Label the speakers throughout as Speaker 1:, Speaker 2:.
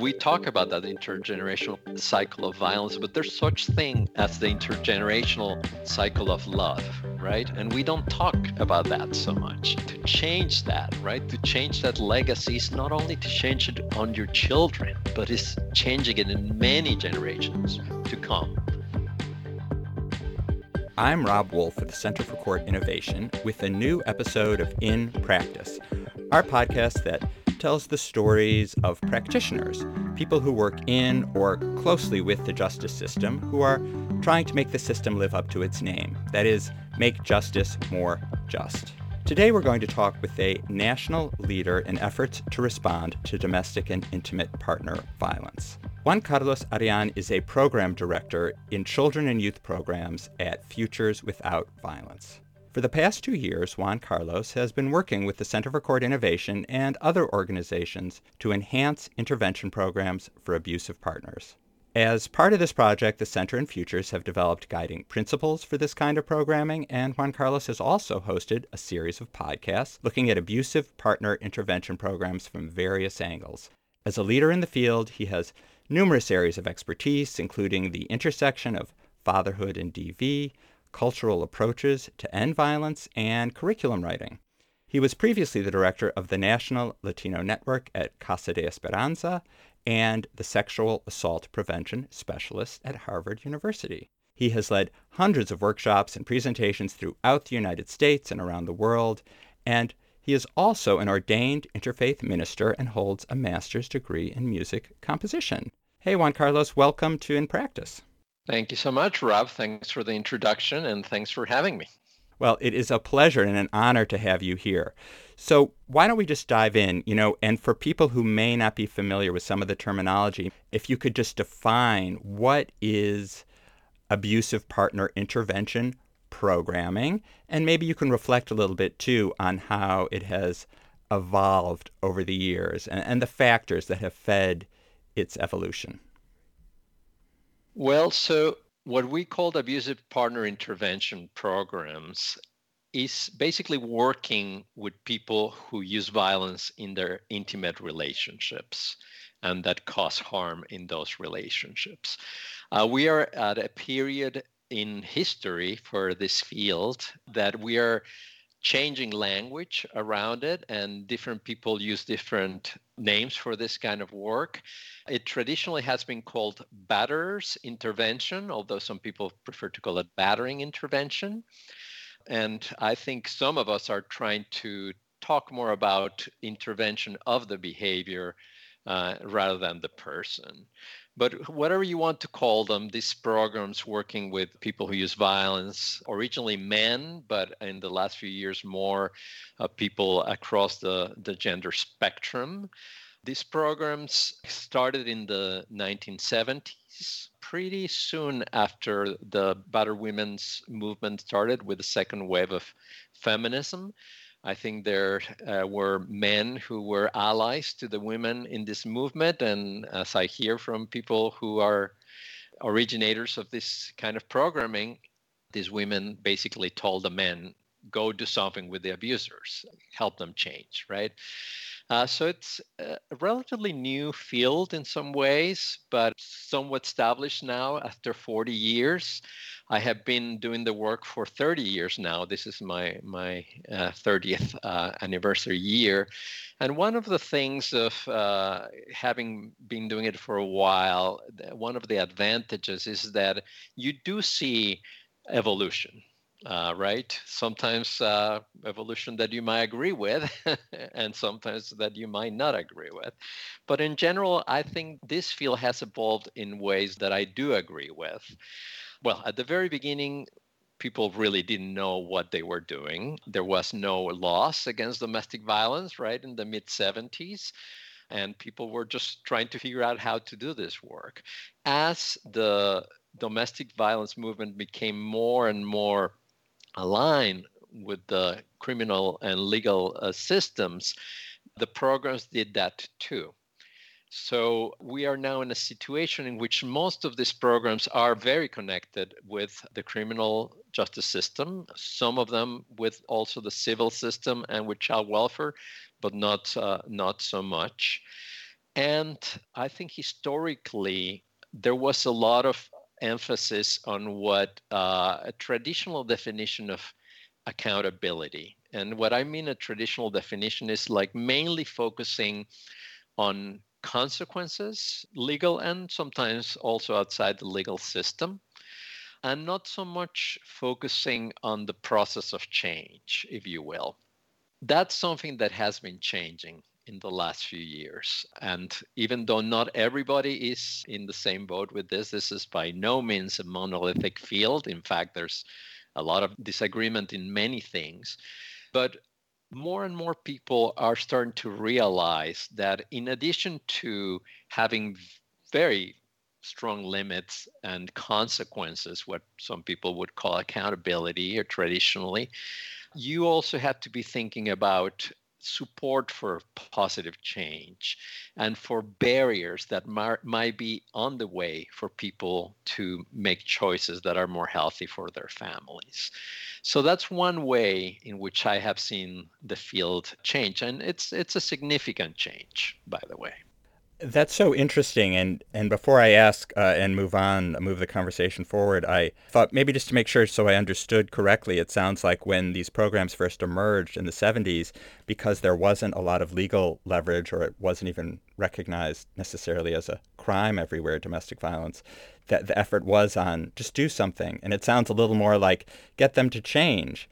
Speaker 1: we talk about that intergenerational cycle of violence, but there's such thing as the intergenerational cycle of love, right? And we don't talk about that so much. To change that, right? To change that legacy is not only to change it on your children, but it's changing it in many generations to come.
Speaker 2: I'm Rob Wolf of the Center for Court Innovation with a new episode of In Practice, our podcast that tells the stories of practitioners, people who work in or closely with the justice system, who are trying to make the system live up to its name that is, make justice more just. Today, we're going to talk with a national leader in efforts to respond to domestic and intimate partner violence. Juan Carlos Areán is a program director in children and youth programs at Futures Without Violence. For the past two years, Juan Carlos has been working with the Center for Court Innovation and other organizations to enhance intervention programs for abusive partners. As part of this project, the Center and Futures have developed guiding principles for this kind of programming, and Juan Carlos has also hosted a series of podcasts looking at abusive partner intervention programs from various angles. As a leader in the field, he has numerous areas of expertise, including the intersection of fatherhood and DV, cultural approaches to end violence, and curriculum writing. He was previously the director of the National Latino Network at Casa de Esperanza and the sexual assault prevention specialist at Harvard University. He has led hundreds of workshops and presentations throughout the United States and around the world, and he is also an ordained interfaith minister and holds a master's degree in music composition. Hey, Juan Carlos, welcome to In Practice.
Speaker 1: Thank you so much, Rob. Thanks for the introduction and thanks for having me.
Speaker 2: Well, it is a pleasure and an honor to have you here. So, why don't we just dive in? You know, and for people who may not be familiar with some of the terminology, if you could just define what is abusive partner intervention programming, and maybe you can reflect a little bit too on how it has evolved over the years and, and the factors that have fed its evolution.
Speaker 1: Well, so what we called abusive partner intervention programs is basically working with people who use violence in their intimate relationships and that cause harm in those relationships. Uh, we are at a period in history for this field that we are changing language around it and different people use different names for this kind of work. It traditionally has been called batterers intervention although some people prefer to call it battering intervention. And i think some of us are trying to talk more about intervention of the behavior uh, rather than the person but whatever you want to call them, these programs working with people who use violence, originally men, but in the last few years, more uh, people across the, the gender spectrum. These programs started in the 1970s, pretty soon after the Battered Women's movement started with the second wave of feminism. I think there uh, were men who were allies to the women in this movement. And as I hear from people who are originators of this kind of programming, these women basically told the men, go do something with the abusers, help them change, right? Uh, so it's a relatively new field in some ways, but somewhat established now after 40 years. I have been doing the work for 30 years now. This is my my uh, 30th uh, anniversary year, and one of the things of uh, having been doing it for a while, one of the advantages is that you do see evolution. Uh, right? Sometimes uh, evolution that you might agree with, and sometimes that you might not agree with. But in general, I think this field has evolved in ways that I do agree with. Well, at the very beginning, people really didn't know what they were doing. There was no laws against domestic violence, right, in the mid 70s. And people were just trying to figure out how to do this work. As the domestic violence movement became more and more aligned with the criminal and legal uh, systems, the programs did that too. So we are now in a situation in which most of these programs are very connected with the criminal justice system, some of them with also the civil system and with child welfare, but not uh, not so much. And I think historically, there was a lot of emphasis on what uh, a traditional definition of accountability. And what I mean a traditional definition is like mainly focusing on consequences, legal and sometimes also outside the legal system, and not so much focusing on the process of change, if you will. That's something that has been changing in the last few years. And even though not everybody is in the same boat with this, this is by no means a monolithic field. In fact, there's a lot of disagreement in many things. But more and more people are starting to realize that in addition to having very strong limits and consequences, what some people would call accountability or traditionally, you also have to be thinking about support for positive change and for barriers that mar- might be on the way for people to make choices that are more healthy for their families. So that's one way in which I have seen the field change and it's it's a significant change by the way.
Speaker 2: That's so interesting. And, and before I ask uh, and move on, move the conversation forward, I thought maybe just to make sure so I understood correctly, it sounds like when these programs first emerged in the 70s, because there wasn't a lot of legal leverage or it wasn't even recognized necessarily as a crime everywhere, domestic violence, that the effort was on just do something. And it sounds a little more like get them to change.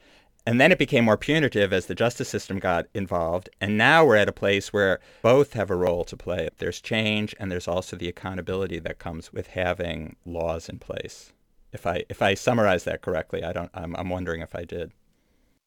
Speaker 2: And then it became more punitive as the justice system got involved. And now we're at a place where both have a role to play. There's change and there's also the accountability that comes with having laws in place. If I if I summarize that correctly, I don't I'm I'm wondering if I did.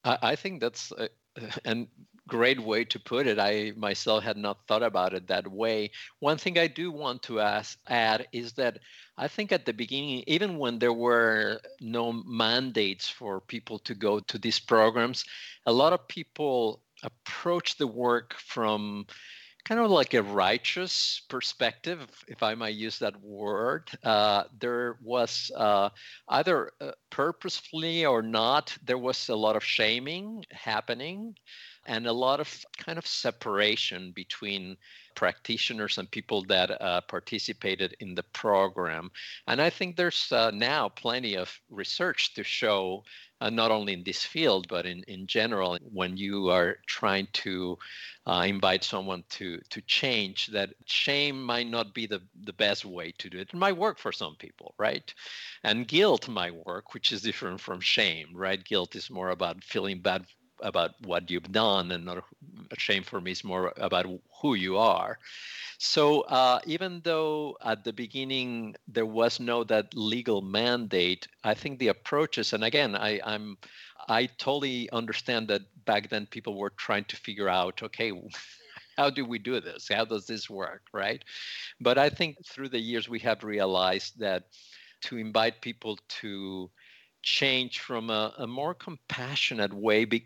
Speaker 1: I, I think that's uh, a, and great way to put it. I myself had not thought about it that way. One thing I do want to ask, add is that I think at the beginning, even when there were no mandates for people to go to these programs, a lot of people approach the work from kind of like a righteous perspective, if I might use that word. Uh, there was uh, either uh, purposefully or not, there was a lot of shaming happening and a lot of kind of separation between practitioners and people that uh, participated in the program. And I think there's uh, now plenty of research to show, uh, not only in this field, but in, in general, when you are trying to uh, invite someone to, to change, that shame might not be the, the best way to do it. It might work for some people, right? And guilt might work, which is different from shame, right? Guilt is more about feeling bad about what you've done and not a shame for me is more about who you are. So uh, even though at the beginning there was no that legal mandate i think the approaches and again I, i'm i totally understand that back then people were trying to figure out okay how do we do this? How does this work? Right? But i think through the years we have realized that to invite people to change from a, a more compassionate way be,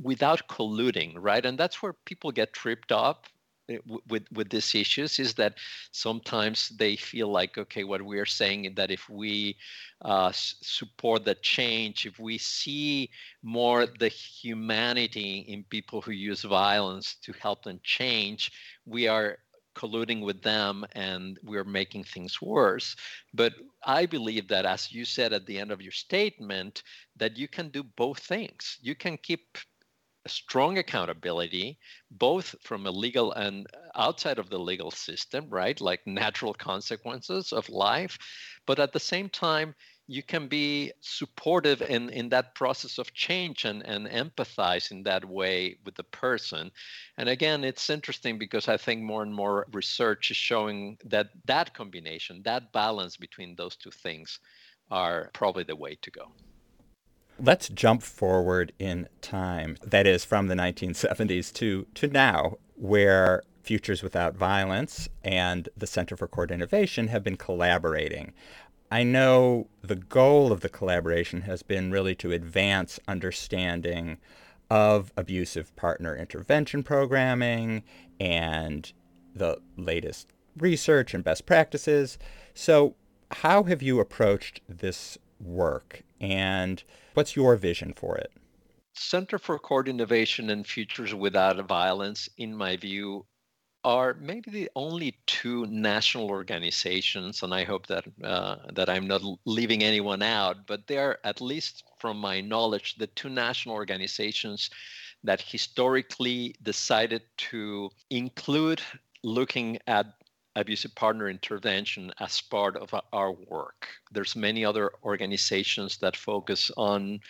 Speaker 1: without colluding, right? And that's where people get tripped up eh, with with these issues is that sometimes they feel like okay what we're saying is that if we uh, support the change if we see more the humanity in people who use violence to help them change we are colluding with them and we're making things worse. But I believe that, as you said at the end of your statement, that you can do both things. You can keep a strong accountability, both from a legal and outside of the legal system, right? Like natural consequences of life. But at the same time, you can be supportive in, in that process of change and, and empathize in that way with the person. And again, it's interesting because I think more and more research is showing that that combination, that balance between those two things are probably the way to go.
Speaker 2: Let's jump forward in time. That is from the 1970s to, to now, where Futures Without Violence and the Center for Court Innovation have been collaborating. I know the goal of the collaboration has been really to advance understanding of abusive partner intervention programming and the latest research and best practices. So, how have you approached this work and what's your vision for it?
Speaker 1: Center for Court Innovation and Futures Without Violence, in my view, are maybe the only two national organizations, and I hope that uh, that I'm not leaving anyone out, but they are at least from my knowledge the two national organizations that historically decided to include looking at abusive partner intervention as part of our work. There's many other organizations that focus on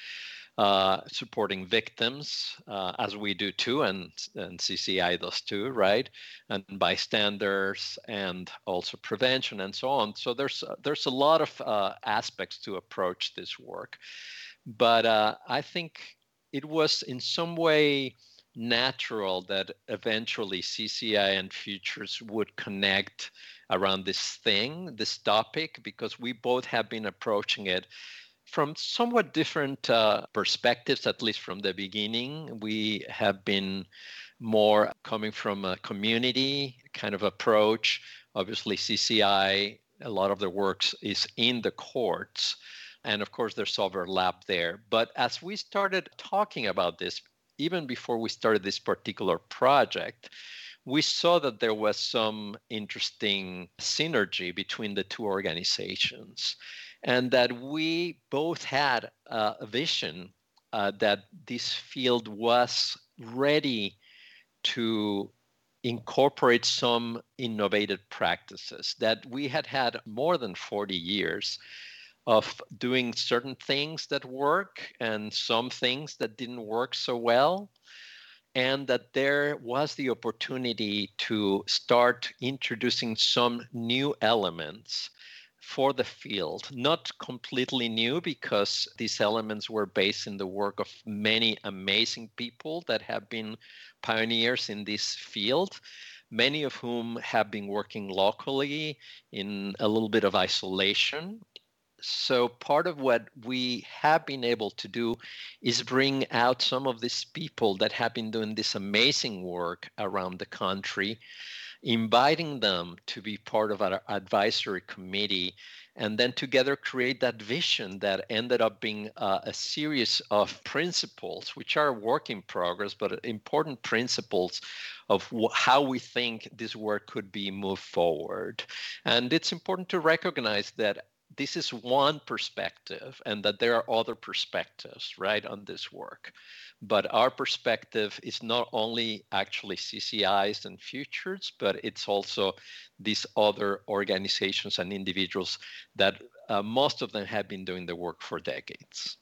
Speaker 1: uh, supporting victims, uh, as we do too, and, and CCI does too, right? And bystanders, and also prevention, and so on. So there's there's a lot of uh, aspects to approach this work, but uh, I think it was in some way natural that eventually CCI and Futures would connect around this thing, this topic, because we both have been approaching it from somewhat different uh, perspectives, at least from the beginning. We have been more coming from a community kind of approach. Obviously, CCI, a lot of the works is in the courts. And of course, there's overlap there. But as we started talking about this, even before we started this particular project, we saw that there was some interesting synergy between the two organizations and that we both had a vision uh, that this field was ready to incorporate some innovative practices that we had had more than 40 years of doing certain things that work and some things that didn't work so well and that there was the opportunity to start introducing some new elements for the field. Not completely new because these elements were based in the work of many amazing people that have been pioneers in this field, many of whom have been working locally in a little bit of isolation. So, part of what we have been able to do is bring out some of these people that have been doing this amazing work around the country inviting them to be part of our advisory committee and then together create that vision that ended up being uh, a series of principles which are work in progress but important principles of wh- how we think this work could be moved forward. And it's important to recognize that this is one perspective and that there are other perspectives right on this work but our perspective is not only actually CCIs and futures, but it's also these other organizations and individuals that uh, most of them have been doing the work for decades.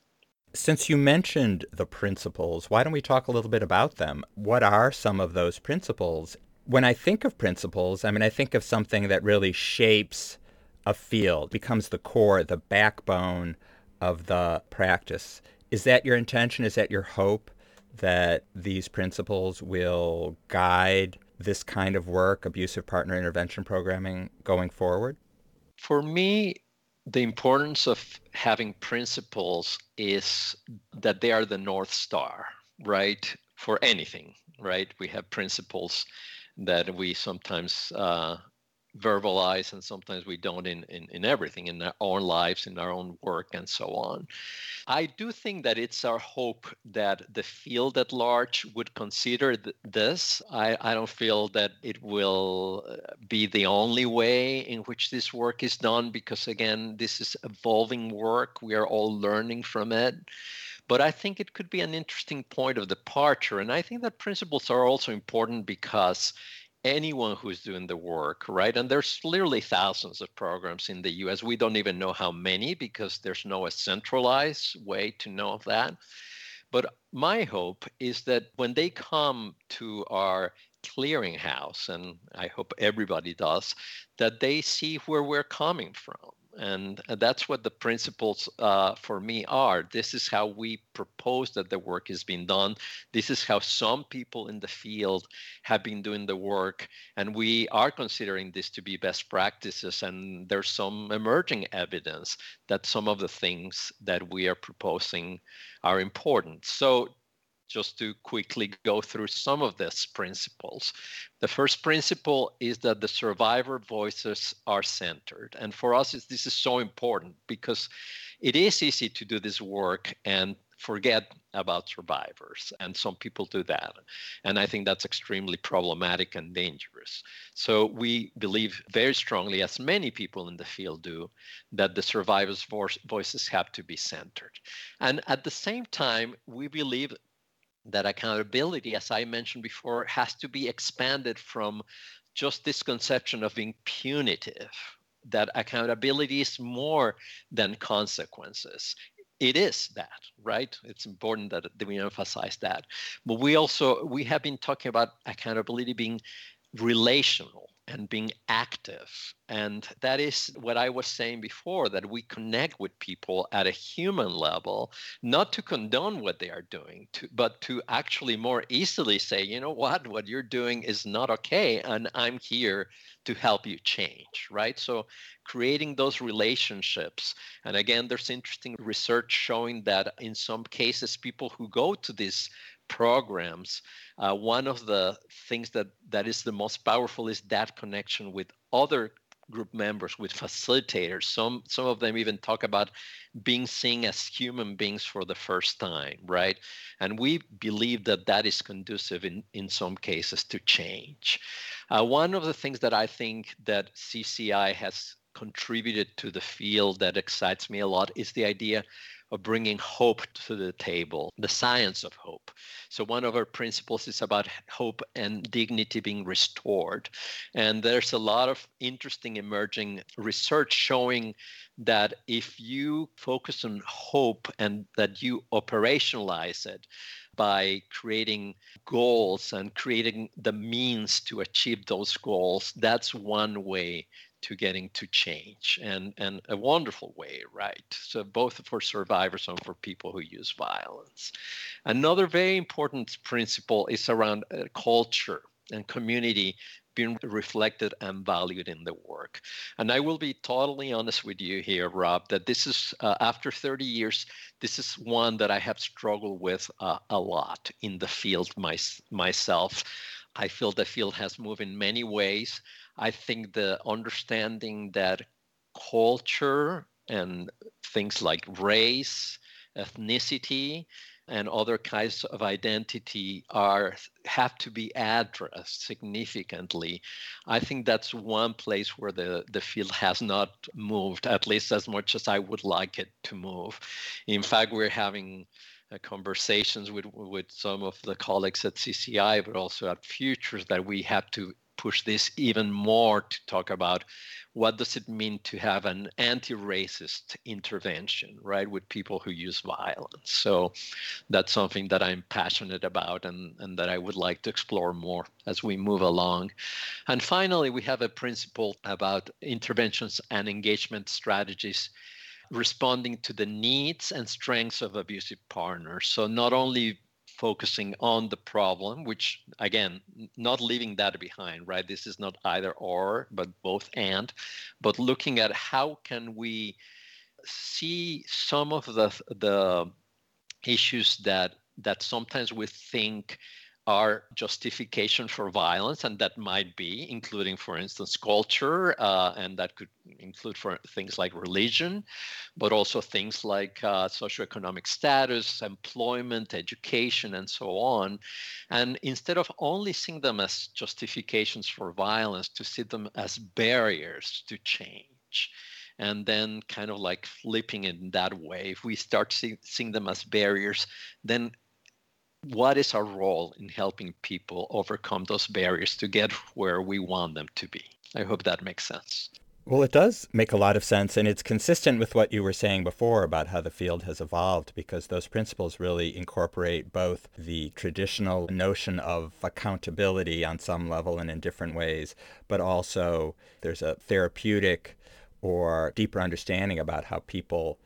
Speaker 2: Since you mentioned the principles, why don't we talk a little bit about them? What are some of those principles? When I think of principles, I mean, I think of something that really shapes a field, becomes the core, the backbone of the practice. Is that your intention? Is that your hope that these principles will guide this kind of work, abusive partner intervention programming, going forward?
Speaker 1: For me, the importance of having principles is that they are the North Star, right? For anything, right? We have principles that we sometimes uh, verbalize and sometimes we don't in, in, in everything in our own lives in our own work and so on. I do think that it's our hope that the field at large would consider th- this. I, I don't feel that it will uh, be the only way in which this work is done because again this is evolving work. We are all learning from it. But I think it could be an interesting point of departure. And I think that principles are also important because anyone who's doing the work, right? And there's literally thousands of programs in the US. We don't even know how many because there's no centralized way to know of that. But my hope is that when they come to our clearinghouse, and I hope everybody does, that they see where we're coming from and that's what the principles uh, for me are. This is how we propose that the work is being done. This is how some people in the field have been doing the work, and we are considering this to be best practices. And there's some emerging evidence that some of the things that we are proposing are important. So just to quickly go through some of these principles. The first principle is that the survivor voices are centered. And for us, this is so important because it is easy to do this work and forget about survivors. And some people do that. And I think that's extremely problematic and dangerous. So we believe very strongly, as many people in the field do, that the survivors' voices have to be centered. And at the same time, we believe that accountability, as I mentioned before, has to be expanded from just this conception of being punitive, that accountability is more than consequences. It is that, right? It's important that, that we emphasize that. But we also we have been talking about accountability being relational and being active. And that is what I was saying before that we connect with people at a human level, not to condone what they are doing, to, but to actually more easily say, you know what, what you're doing is not okay. And I'm here to help you change, right? So creating those relationships. And again, there's interesting research showing that in some cases, people who go to these programs, uh, one of the things that, that is the most powerful is that connection with other group members with facilitators. Some some of them even talk about being seen as human beings for the first time right? And we believe that that is conducive in in some cases to change. Uh, one of the things that i think that cci has contributed to the field that excites me a lot is the idea of bringing hope to the table, the science of hope. So, one of our principles is about hope and dignity being restored. And there's a lot of interesting emerging research showing that if you focus on hope and that you operationalize it, by creating goals and creating the means to achieve those goals, that's one way to getting to change and and a wonderful way right? So both for survivors and for people who use violence. Another very important principle is around uh, culture and community being reflected and valued in the work. And i will be totally honest with you here rob that this is uh, after 30 years this is one that i have struggled with uh, a lot in the field my, myself. I feel the field has moved in many ways I think the understanding that culture and things like race, ethnicity, and other kinds of identity are have to be addressed significantly. I think that's one place where the, the field has not moved, at least as much as I would like it to move. In fact, we're having uh, conversations with with some of the colleagues at CCI, but also at Futures, that we have to push this even more to talk about what does it mean to have an anti-racist intervention right with people who use violence. So that's something that i'm passionate about and, and that i would like to explore more as we move along. And finally we have a principle about interventions and engagement strategies responding to the needs and strengths of abusive partners. So not only focusing on the problem, which again, not leaving that behind, right? This is not either or, but both and, but looking at how can we see some of the the issues that that sometimes we think are justification for violence, and that might be, including, for instance, culture, uh, and that could include for things like religion, but also things like uh, socioeconomic status, employment, education, and so on. And instead of only seeing them as justifications for violence, to see them as barriers to change and then kind of like flipping it in that way. If we start see, seeing them as barriers, then what is our role in helping people overcome those barriers to get where we want them to be? I hope that makes sense.
Speaker 2: Well, it does make a lot of sense, and it's consistent with what you were saying before about how the field has evolved, because those principles really incorporate both the traditional notion of accountability on some level and in different ways, but also there's a therapeutic or deeper understanding about how people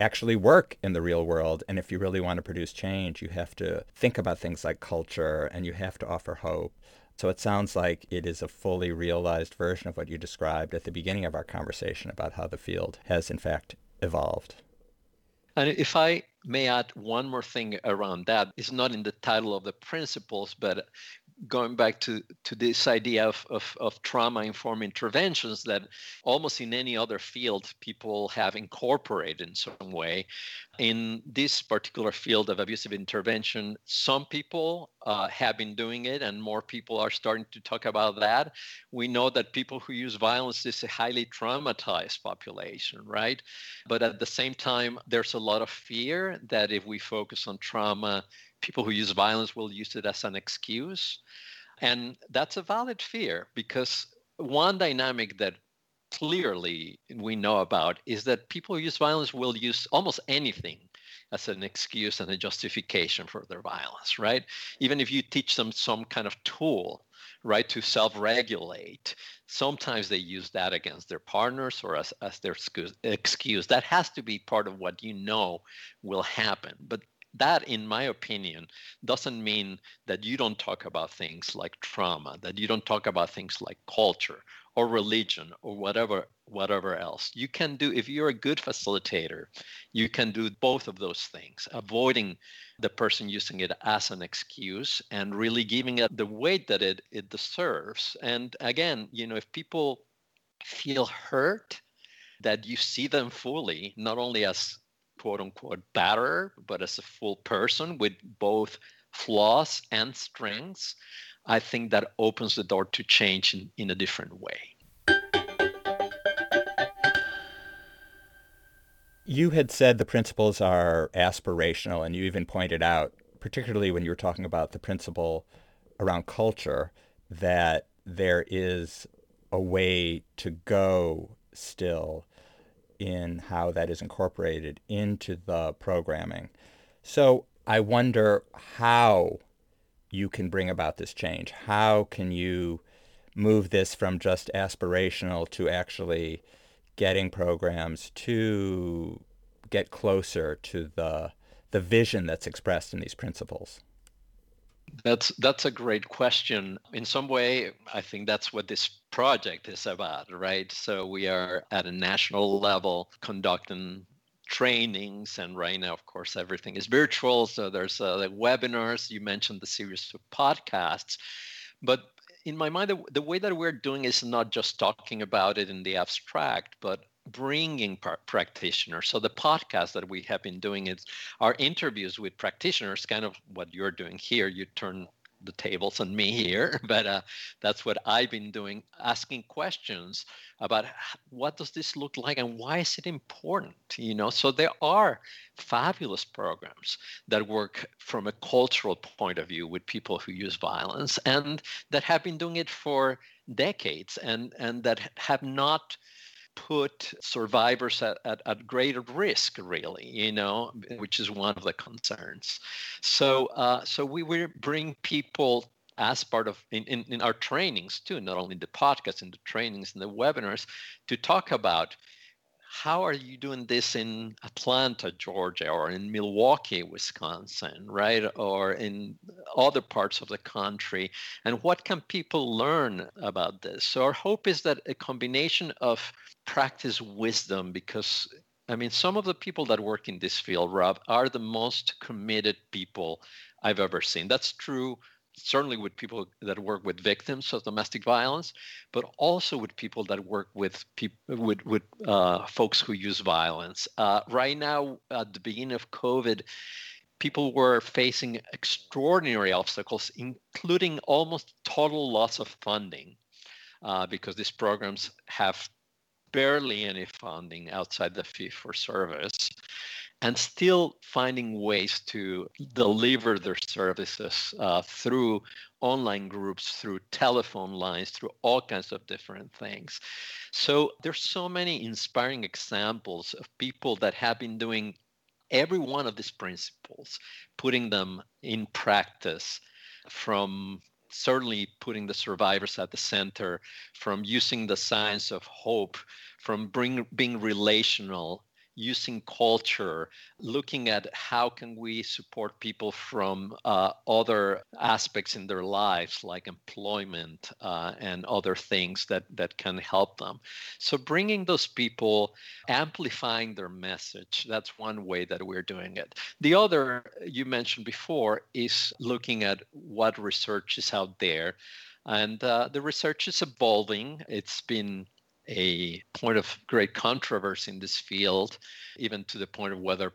Speaker 2: actually work in the real world. And if you really want to produce change, you have to think about things like culture and you have to offer hope. So it sounds like it is a fully realized version of what you described at the beginning of our conversation about how the field has, in fact, evolved.
Speaker 1: And if I may add one more thing around that, it's not in the title of the principles, but going back to, to this idea of, of, of trauma informed interventions that almost in any other field people have incorporated in some way. In this particular field of abusive intervention, some people uh, have been doing it, and more people are starting to talk about that. We know that people who use violence is a highly traumatized population, right? But at the same time, there's a lot of fear that if we focus on trauma, people who use violence will use it as an excuse. And that's a valid fear because one dynamic that clearly we know about is that people who use violence will use almost anything as an excuse and a justification for their violence, right? Even if you teach them some kind of tool, right, to self regulate, sometimes they use that against their partners or as, as their excuse. That has to be part of what you know will happen. But that, in my opinion, doesn't mean that you don't talk about things like trauma, that you don't talk about things like culture or religion or whatever whatever else. You can do if you're a good facilitator, you can do both of those things, avoiding the person using it as an excuse and really giving it the weight that it it deserves. And again, you know, if people feel hurt that you see them fully, not only as quote unquote batterer, but as a full person with both flaws and strengths, I think that opens the door to change in, in a different way.
Speaker 2: You had said the principles are aspirational, and you even pointed out, particularly when you were talking about the principle around culture, that there is a way to go still in how that is incorporated into the programming. So I wonder how you can bring about this change. How can you move this from just aspirational to actually getting programs to get closer to the the vision that's expressed in these principles?
Speaker 1: That's that's a great question. In some way, I think that's what this project is about, right? So we are at a national level conducting trainings and right now of course everything is virtual so there's uh, like webinars you mentioned the series of podcasts but in my mind the, the way that we're doing is not just talking about it in the abstract but bringing practitioners. So the podcast that we have been doing is our interviews with practitioners, kind of what you're doing here. You turn the tables on me here, but uh, that's what I've been doing, asking questions about what does this look like and why is it important. You know, so there are fabulous programs that work from a cultural point of view with people who use violence and that have been doing it for decades and and that have not put survivors at, at, at, greater risk, really, you know, which is one of the concerns. So, uh, so we will bring people as part of in, in, in our trainings too, not only the podcast and the trainings and the webinars, to talk about how are you doing this in Atlanta, Georgia, or in Milwaukee, Wisconsin, right? Or in other parts of the country? And what can people learn about this? So, our hope is that a combination of practice wisdom, because I mean, some of the people that work in this field, Rob, are the most committed people I've ever seen. That's true certainly with people that work with victims of domestic violence, but also with people that work with people with with uh, folks who use violence. Uh, right now, at the beginning of COVID, people were facing extraordinary obstacles, including almost total loss of funding, uh, because these programs have barely any funding outside the fee for service and still finding ways to deliver their services uh, through online groups, through telephone lines, through all kinds of different things. So there's so many inspiring examples of people that have been doing every one of these principles, putting them in practice from certainly putting the survivors at the center, from using the science of hope, from bring, being relational using culture, looking at how can we support people from uh, other aspects in their lives, like employment uh, and other things that, that can help them. So bringing those people, amplifying their message, that's one way that we're doing it. The other you mentioned before is looking at what research is out there. And uh, the research is evolving. It's been a point of great controversy in this field, even to the point of whether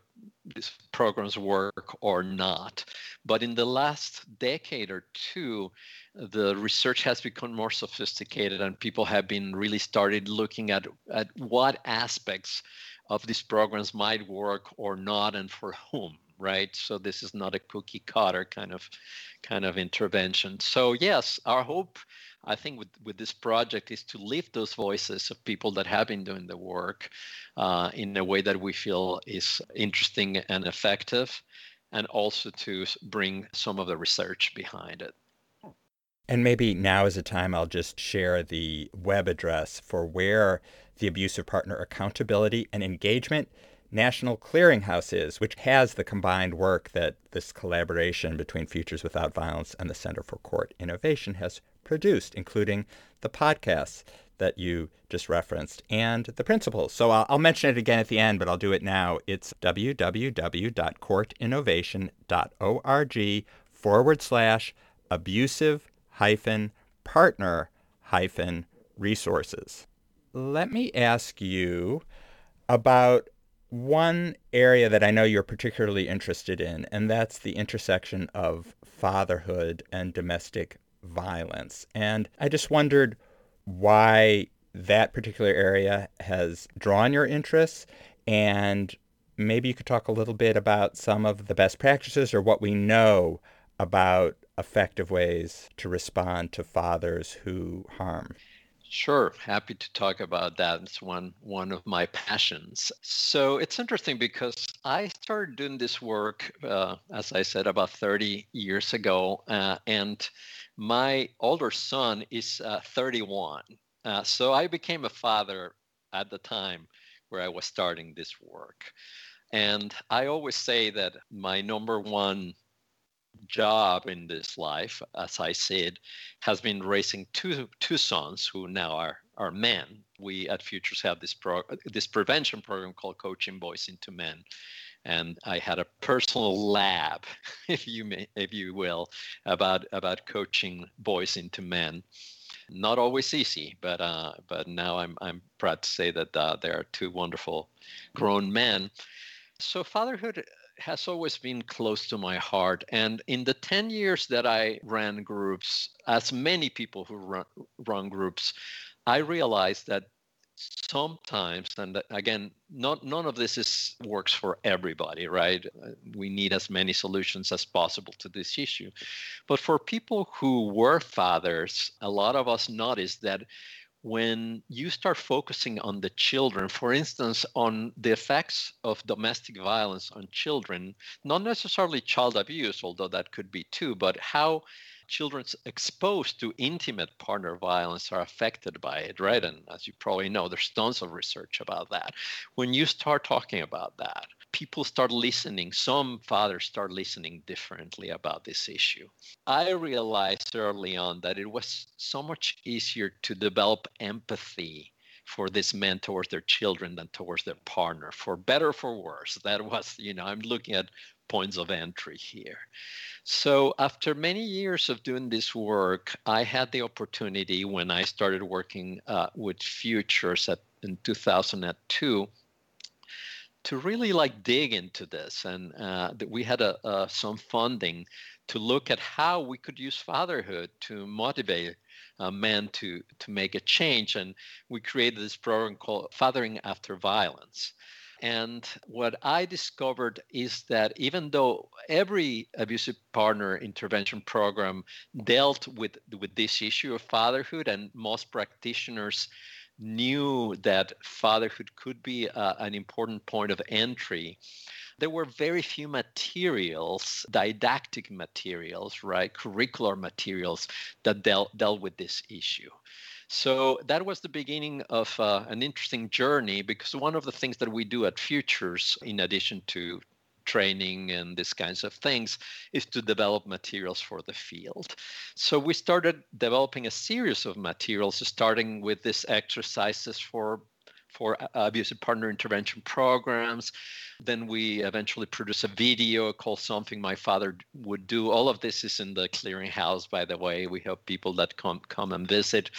Speaker 1: these programs work or not. But in the last decade or two, the research has become more sophisticated and people have been really started looking at, at what aspects of these programs might work or not and for whom right so this is not a cookie cutter kind of kind of intervention so yes our hope I think with, with this project is to lift those voices of people that have been doing the work uh, in a way that we feel is interesting and effective, and also to bring some of the research behind it.
Speaker 2: And maybe now is a time I'll just share the web address for where the abusive partner accountability and engagement National Clearinghouse is, which has the combined work that this collaboration between Futures Without Violence and the Center for Court Innovation has produced, including the podcasts that you just referenced and the principles. So I'll, I'll, mention it again at the end, but I'll do it now. It's www.courtinnovation.org forward slash abusive hyphen partner hyphen resources. Let me ask you about one area that I know you're particularly interested in, and that's the intersection of fatherhood and domestic violence. And I just wondered why that particular area has drawn your interest and maybe you could talk a little bit about some of the best practices or what we know about effective ways to respond to fathers who harm.
Speaker 1: Sure, happy to talk about that. It's one one of my passions. So it's interesting because I started doing this work, uh, as I said, about 30 years ago, uh, and my older son is uh, 31. Uh, so I became a father at the time where I was starting this work. And I always say that my number one job in this life, as I said, has been raising two two sons who now are are men. We at Futures have this pro this prevention program called Coaching Boys into Men, and I had a personal lab, if you may, if you will, about about coaching boys into men. Not always easy, but uh, but now I'm I'm proud to say that uh, there are two wonderful grown men. So fatherhood has always been close to my heart. And in the 10 years that I ran groups, as many people who run, run groups, I realized that sometimes and again not none of this is works for everybody right we need as many solutions as possible to this issue but for people who were fathers a lot of us noticed that when you start focusing on the children, for instance, on the effects of domestic violence on children, not necessarily child abuse, although that could be too, but how children exposed to intimate partner violence are affected by it, right? And as you probably know, there's tons of research about that. When you start talking about that, people start listening. Some fathers start listening differently about this issue. I realized early on that it was so much easier to develop empathy for this men towards their children than towards their partner, for better for worse. That was, you know, I'm looking at points of entry here. So, after many years of doing this work, I had the opportunity when I started working uh, with Futures at, in 2002 to really like dig into this. And uh, we had a, uh, some funding to look at how we could use fatherhood to motivate uh, men to to make a change. And we created this program called Fathering After Violence. And what I discovered is that even though every abusive partner intervention program dealt with, with this issue of fatherhood, and most practitioners knew that fatherhood could be uh, an important point of entry, there were very few materials, didactic materials, right, curricular materials that dealt, dealt with this issue. So that was the beginning of uh, an interesting journey because one of the things that we do at Futures, in addition to training and these kinds of things is to develop materials for the field. So we started developing a series of materials, starting with these exercises for for abusive partner intervention programs. Then we eventually produce a video called Something My Father Would Do. All of this is in the clearinghouse, by the way. We have people that come come and visit.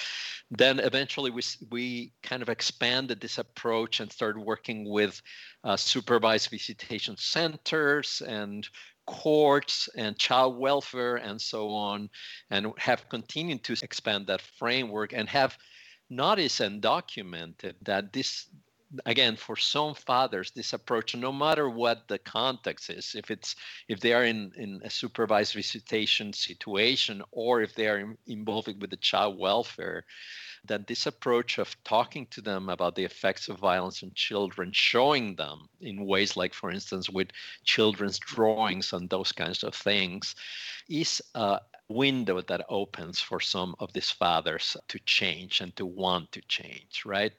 Speaker 1: Then eventually we we kind of expanded this approach and started working with uh, supervised visitation centers and courts and child welfare and so on, and have continued to expand that framework and have noticed and documented that this again for some fathers this approach no matter what the context is if it's if they are in in a supervised visitation situation or if they are involved with the child welfare that this approach of talking to them about the effects of violence on children showing them in ways like for instance with children's drawings and those kinds of things is uh, window that opens for some of these fathers to change and to want to change, right?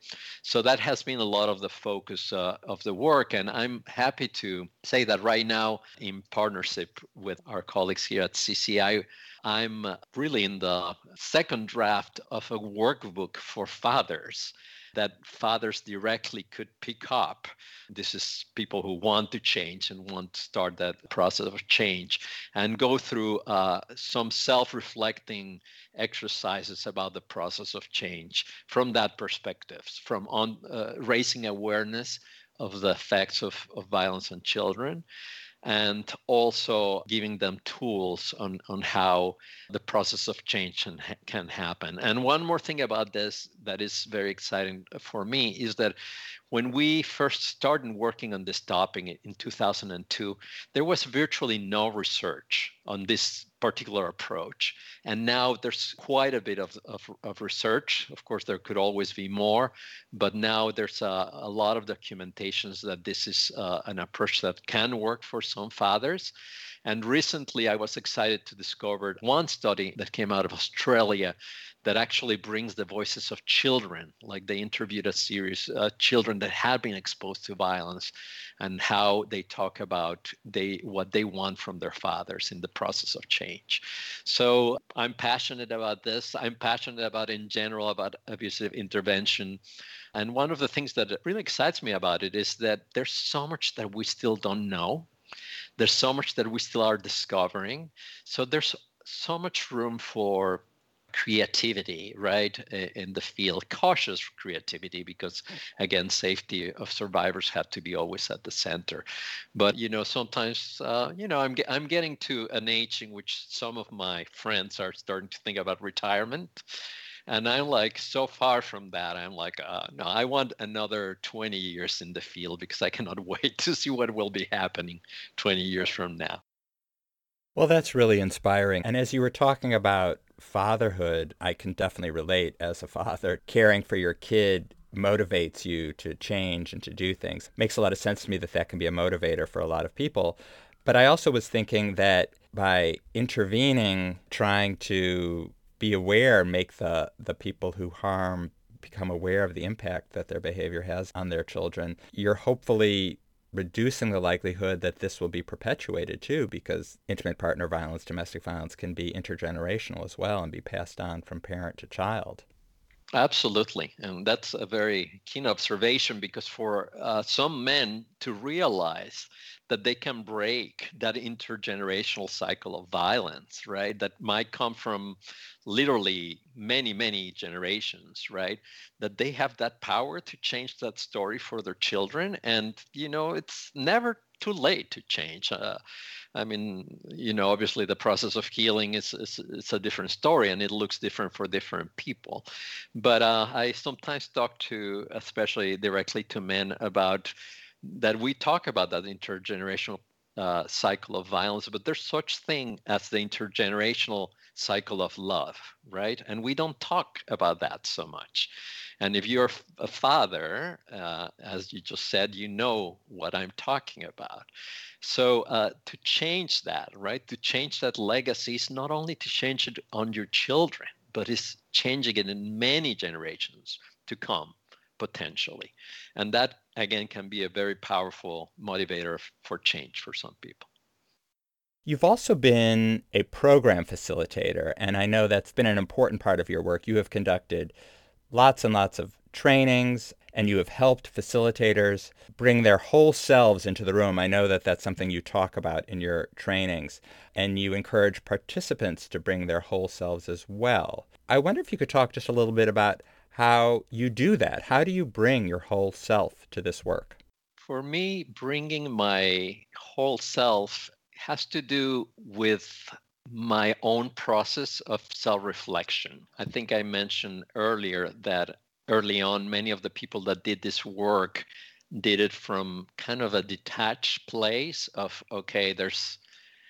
Speaker 1: So that has been a lot of the focus uh, of the work. And I'm happy to say that right now, in partnership with our colleagues here at CCI, I'm really in the second draft of a workbook for fathers that fathers directly could pick up. This is people who want to change and want to start that process of change and go through uh, some self reflecting exercises about the process of change from that perspective, from on, uh, raising awareness of the effects of, of violence on children and also giving them tools on, on how the process of change can, can happen. And one more thing about this that is very exciting for me is that when we first started working on this topic in 2002, there was virtually no research on this particular approach. And now there's quite a bit of, of, of research. Of course, there could always be more, but now there's a, a lot of documentations that this is uh, an approach that can work for some fathers. And recently, I was excited to discover one study that came out of Australia that actually brings the voices of children. Like they interviewed a series uh, children that had been exposed to violence, and how they talk about they what they want from their fathers in the process of change. So I'm passionate about this. I'm passionate about in general about abusive intervention. And one of the things that really excites me about it is that there's so much that we still don't know there's so much that we still are discovering. So there's so much room for creativity right in the field. Cautious creativity because again safety of survivors had to be always at the center. But you know sometimes uh, you know i'm i'm getting to an age in which some of my friends are starting to think about retirement and I'm like so far from that. I'm like, uh, no, I want another 20 years in the field because I cannot wait to see what will be happening 20 years from now.
Speaker 2: Well, that's really inspiring. And as you were talking about fatherhood, I can definitely relate as a father. Caring for your kid motivates you to change and to do things. Makes a lot of sense to me that that can be a motivator for a lot of people. But I also was thinking that by intervening, trying to be aware, make the, the people who harm become aware of the impact that their behavior has on their children, you're hopefully reducing the likelihood that this will be perpetuated too, because intimate partner violence, domestic violence can be intergenerational as well and be passed on from parent to child.
Speaker 1: Absolutely. And that's a very keen observation because for uh, some men to realize that they can break that intergenerational cycle of violence, right? That might come from literally many, many generations, right? That they have that power to change that story for their children. And, you know, it's never too late to change. Uh, I mean, you know, obviously the process of healing is, is it's a different story and it looks different for different people. But uh, I sometimes talk to, especially directly to men, about that we talk about that intergenerational uh, cycle of violence, but there's such thing as the intergenerational cycle of love, right? And we don't talk about that so much. And if you're a father, uh, as you just said, you know what I'm talking about. So uh, to change that, right? To change that legacy is not only to change it on your children, but is changing it in many generations to come potentially. And that, again, can be a very powerful motivator for change for some people.
Speaker 2: You've also been a program facilitator, and I know that's been an important part of your work. You have conducted lots and lots of trainings, and you have helped facilitators bring their whole selves into the room. I know that that's something you talk about in your trainings, and you encourage participants to bring their whole selves as well. I wonder if you could talk just a little bit about how you do that. How do you bring your whole self to this work?
Speaker 1: For me, bringing my whole self has to do with my own process of self reflection. I think I mentioned earlier that early on, many of the people that did this work did it from kind of a detached place of, okay, there's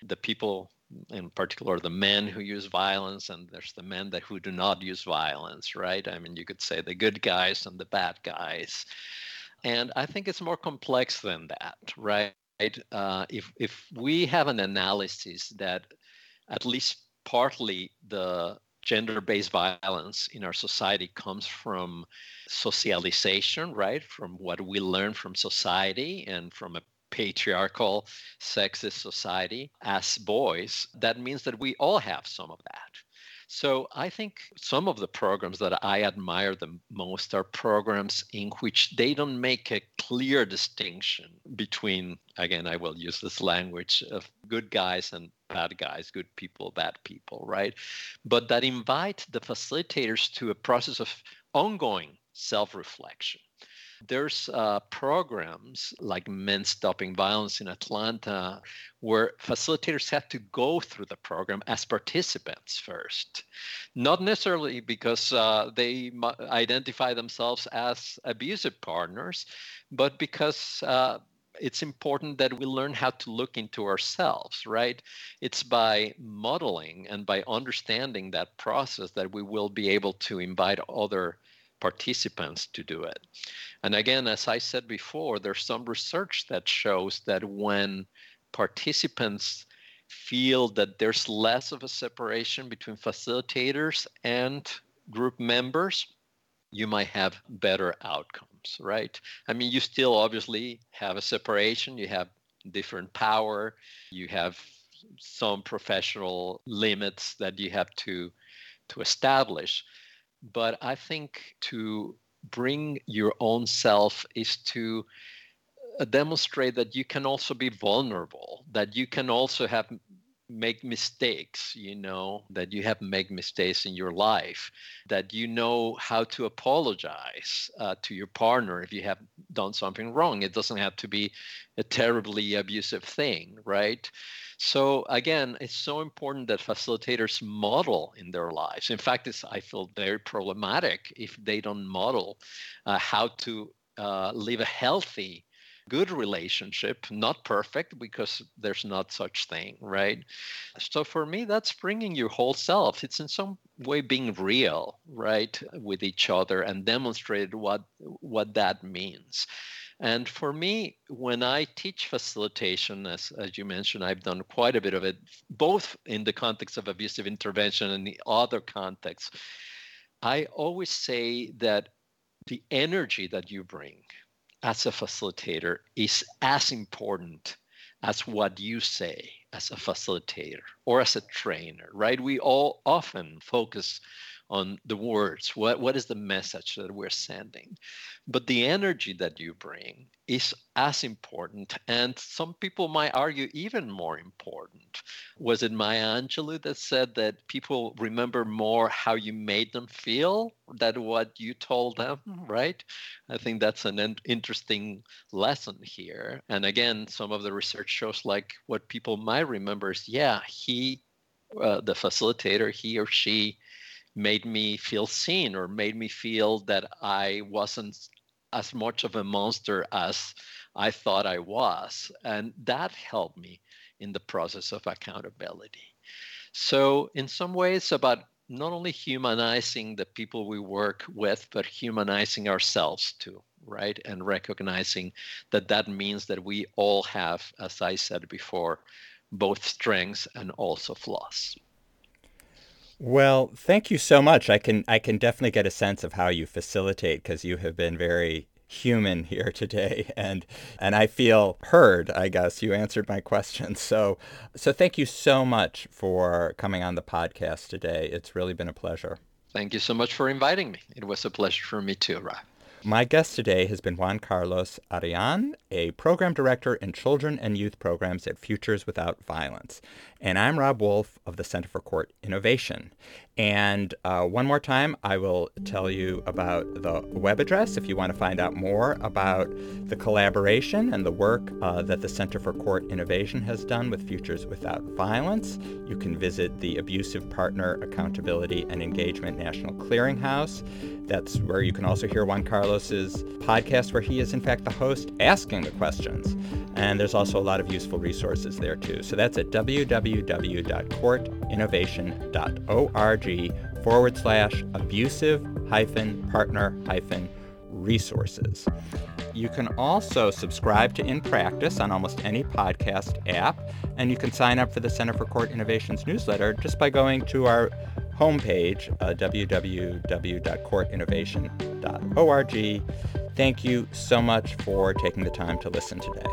Speaker 1: the people in particular the men who use violence and there's the men that who do not use violence right? I mean you could say the good guys and the bad guys. And i think it's more complex than that right uh, if if we have an analysis that at least partly the gender-based violence in our society comes from socialization right from what we learn from society and from a patriarchal, sexist society as boys, that means that we all have some of that. So I think some of the programs that I admire the most are programs in which they don't make a clear distinction between, again, I will use this language of good guys and bad guys, good people, bad people, right? But that invite the facilitators to a process of ongoing self reflection there's uh, programs like Men Stopping Violence in Atlanta where facilitators have to go through the program as participants first. Not necessarily because uh, they identify themselves as abusive partners, but because uh, it's important that we learn how to look into ourselves, right? It's by modeling and by understanding that process that we will be able to invite other participants to do it. And again, as I said before, there's some research that shows that when participants feel that there's less of a separation between facilitators and group members, you might have better outcomes, right? I mean, you still obviously have a separation, you have different power, you have some professional limits that you have to to establish but I think to bring your own self is to uh, demonstrate that you can also be vulnerable, that you can also have make mistakes you know that you have made mistakes in your life that you know how to apologize uh, to your partner if you have done something wrong. It doesn't have to be a terribly abusive thing right? So again it's so important that facilitators model in their lives. In fact it's i feel very problematic if they don't model uh, how to uh, live a healthy good relationship, not perfect because there's not such thing, right? So for me, that's bringing your whole self. It's in some way being real, right, with each other and demonstrate what what that means. And for me, when I teach facilitation, as, as you mentioned, I've done quite a bit of it, both in the context of abusive intervention and the other contexts. I always say that the energy that you bring, as a facilitator is as important as what you say as a facilitator or as a trainer, right? We all often focus on the words what what is the message that we're sending? But the energy that you bring is as important and some people might argue even more important. Was it maya angelou that said that people remember more how you made them feel than what you told them right? I think that's an interesting lesson here. And again some of the research shows like what people might remember is yeah he uh, the facilitator he or she made me feel seen or made me feel that I wasn't as much of a monster as I thought I was. And that helped me in the process of accountability. So, in some ways, about not only humanizing the people we work with, but humanizing ourselves too, right? And recognizing that that means that we all have, as I said before, both strengths and also flaws.
Speaker 2: Well, thank you so much. I can I can definitely get a sense of how you facilitate because you have been very human here today and and I feel heard, I guess. You answered my questions. So so thank you so much for coming on the podcast today. It's really been a pleasure.
Speaker 1: Thank you so much for inviting me. It was a pleasure for me too, Rob.
Speaker 2: My guest today has been Juan Carlos Areán, a program director in children and youth programs at Futures Without Violence. And I'm Rob Wolf of the Center for Court Innovation. And uh, one more time, I will tell you about the web address if you want to find out more about the collaboration and the work uh, that the Center for Court Innovation has done with Futures Without Violence. You can visit the Abusive Partner Accountability and Engagement National Clearinghouse. That's where you can also hear Juan Carlos's podcast, where he is, in fact, the host asking the questions. And there's also a lot of useful resources there, too. So that's at www.courtinnovation.org forward slash abusive hyphen partner hyphen resources. You can also subscribe to In Practice on almost any podcast app, and you can sign up for the Center for Court Innovations newsletter just by going to our homepage, uh, www.courtinnovation.org. Thank you so much for taking the time to listen today.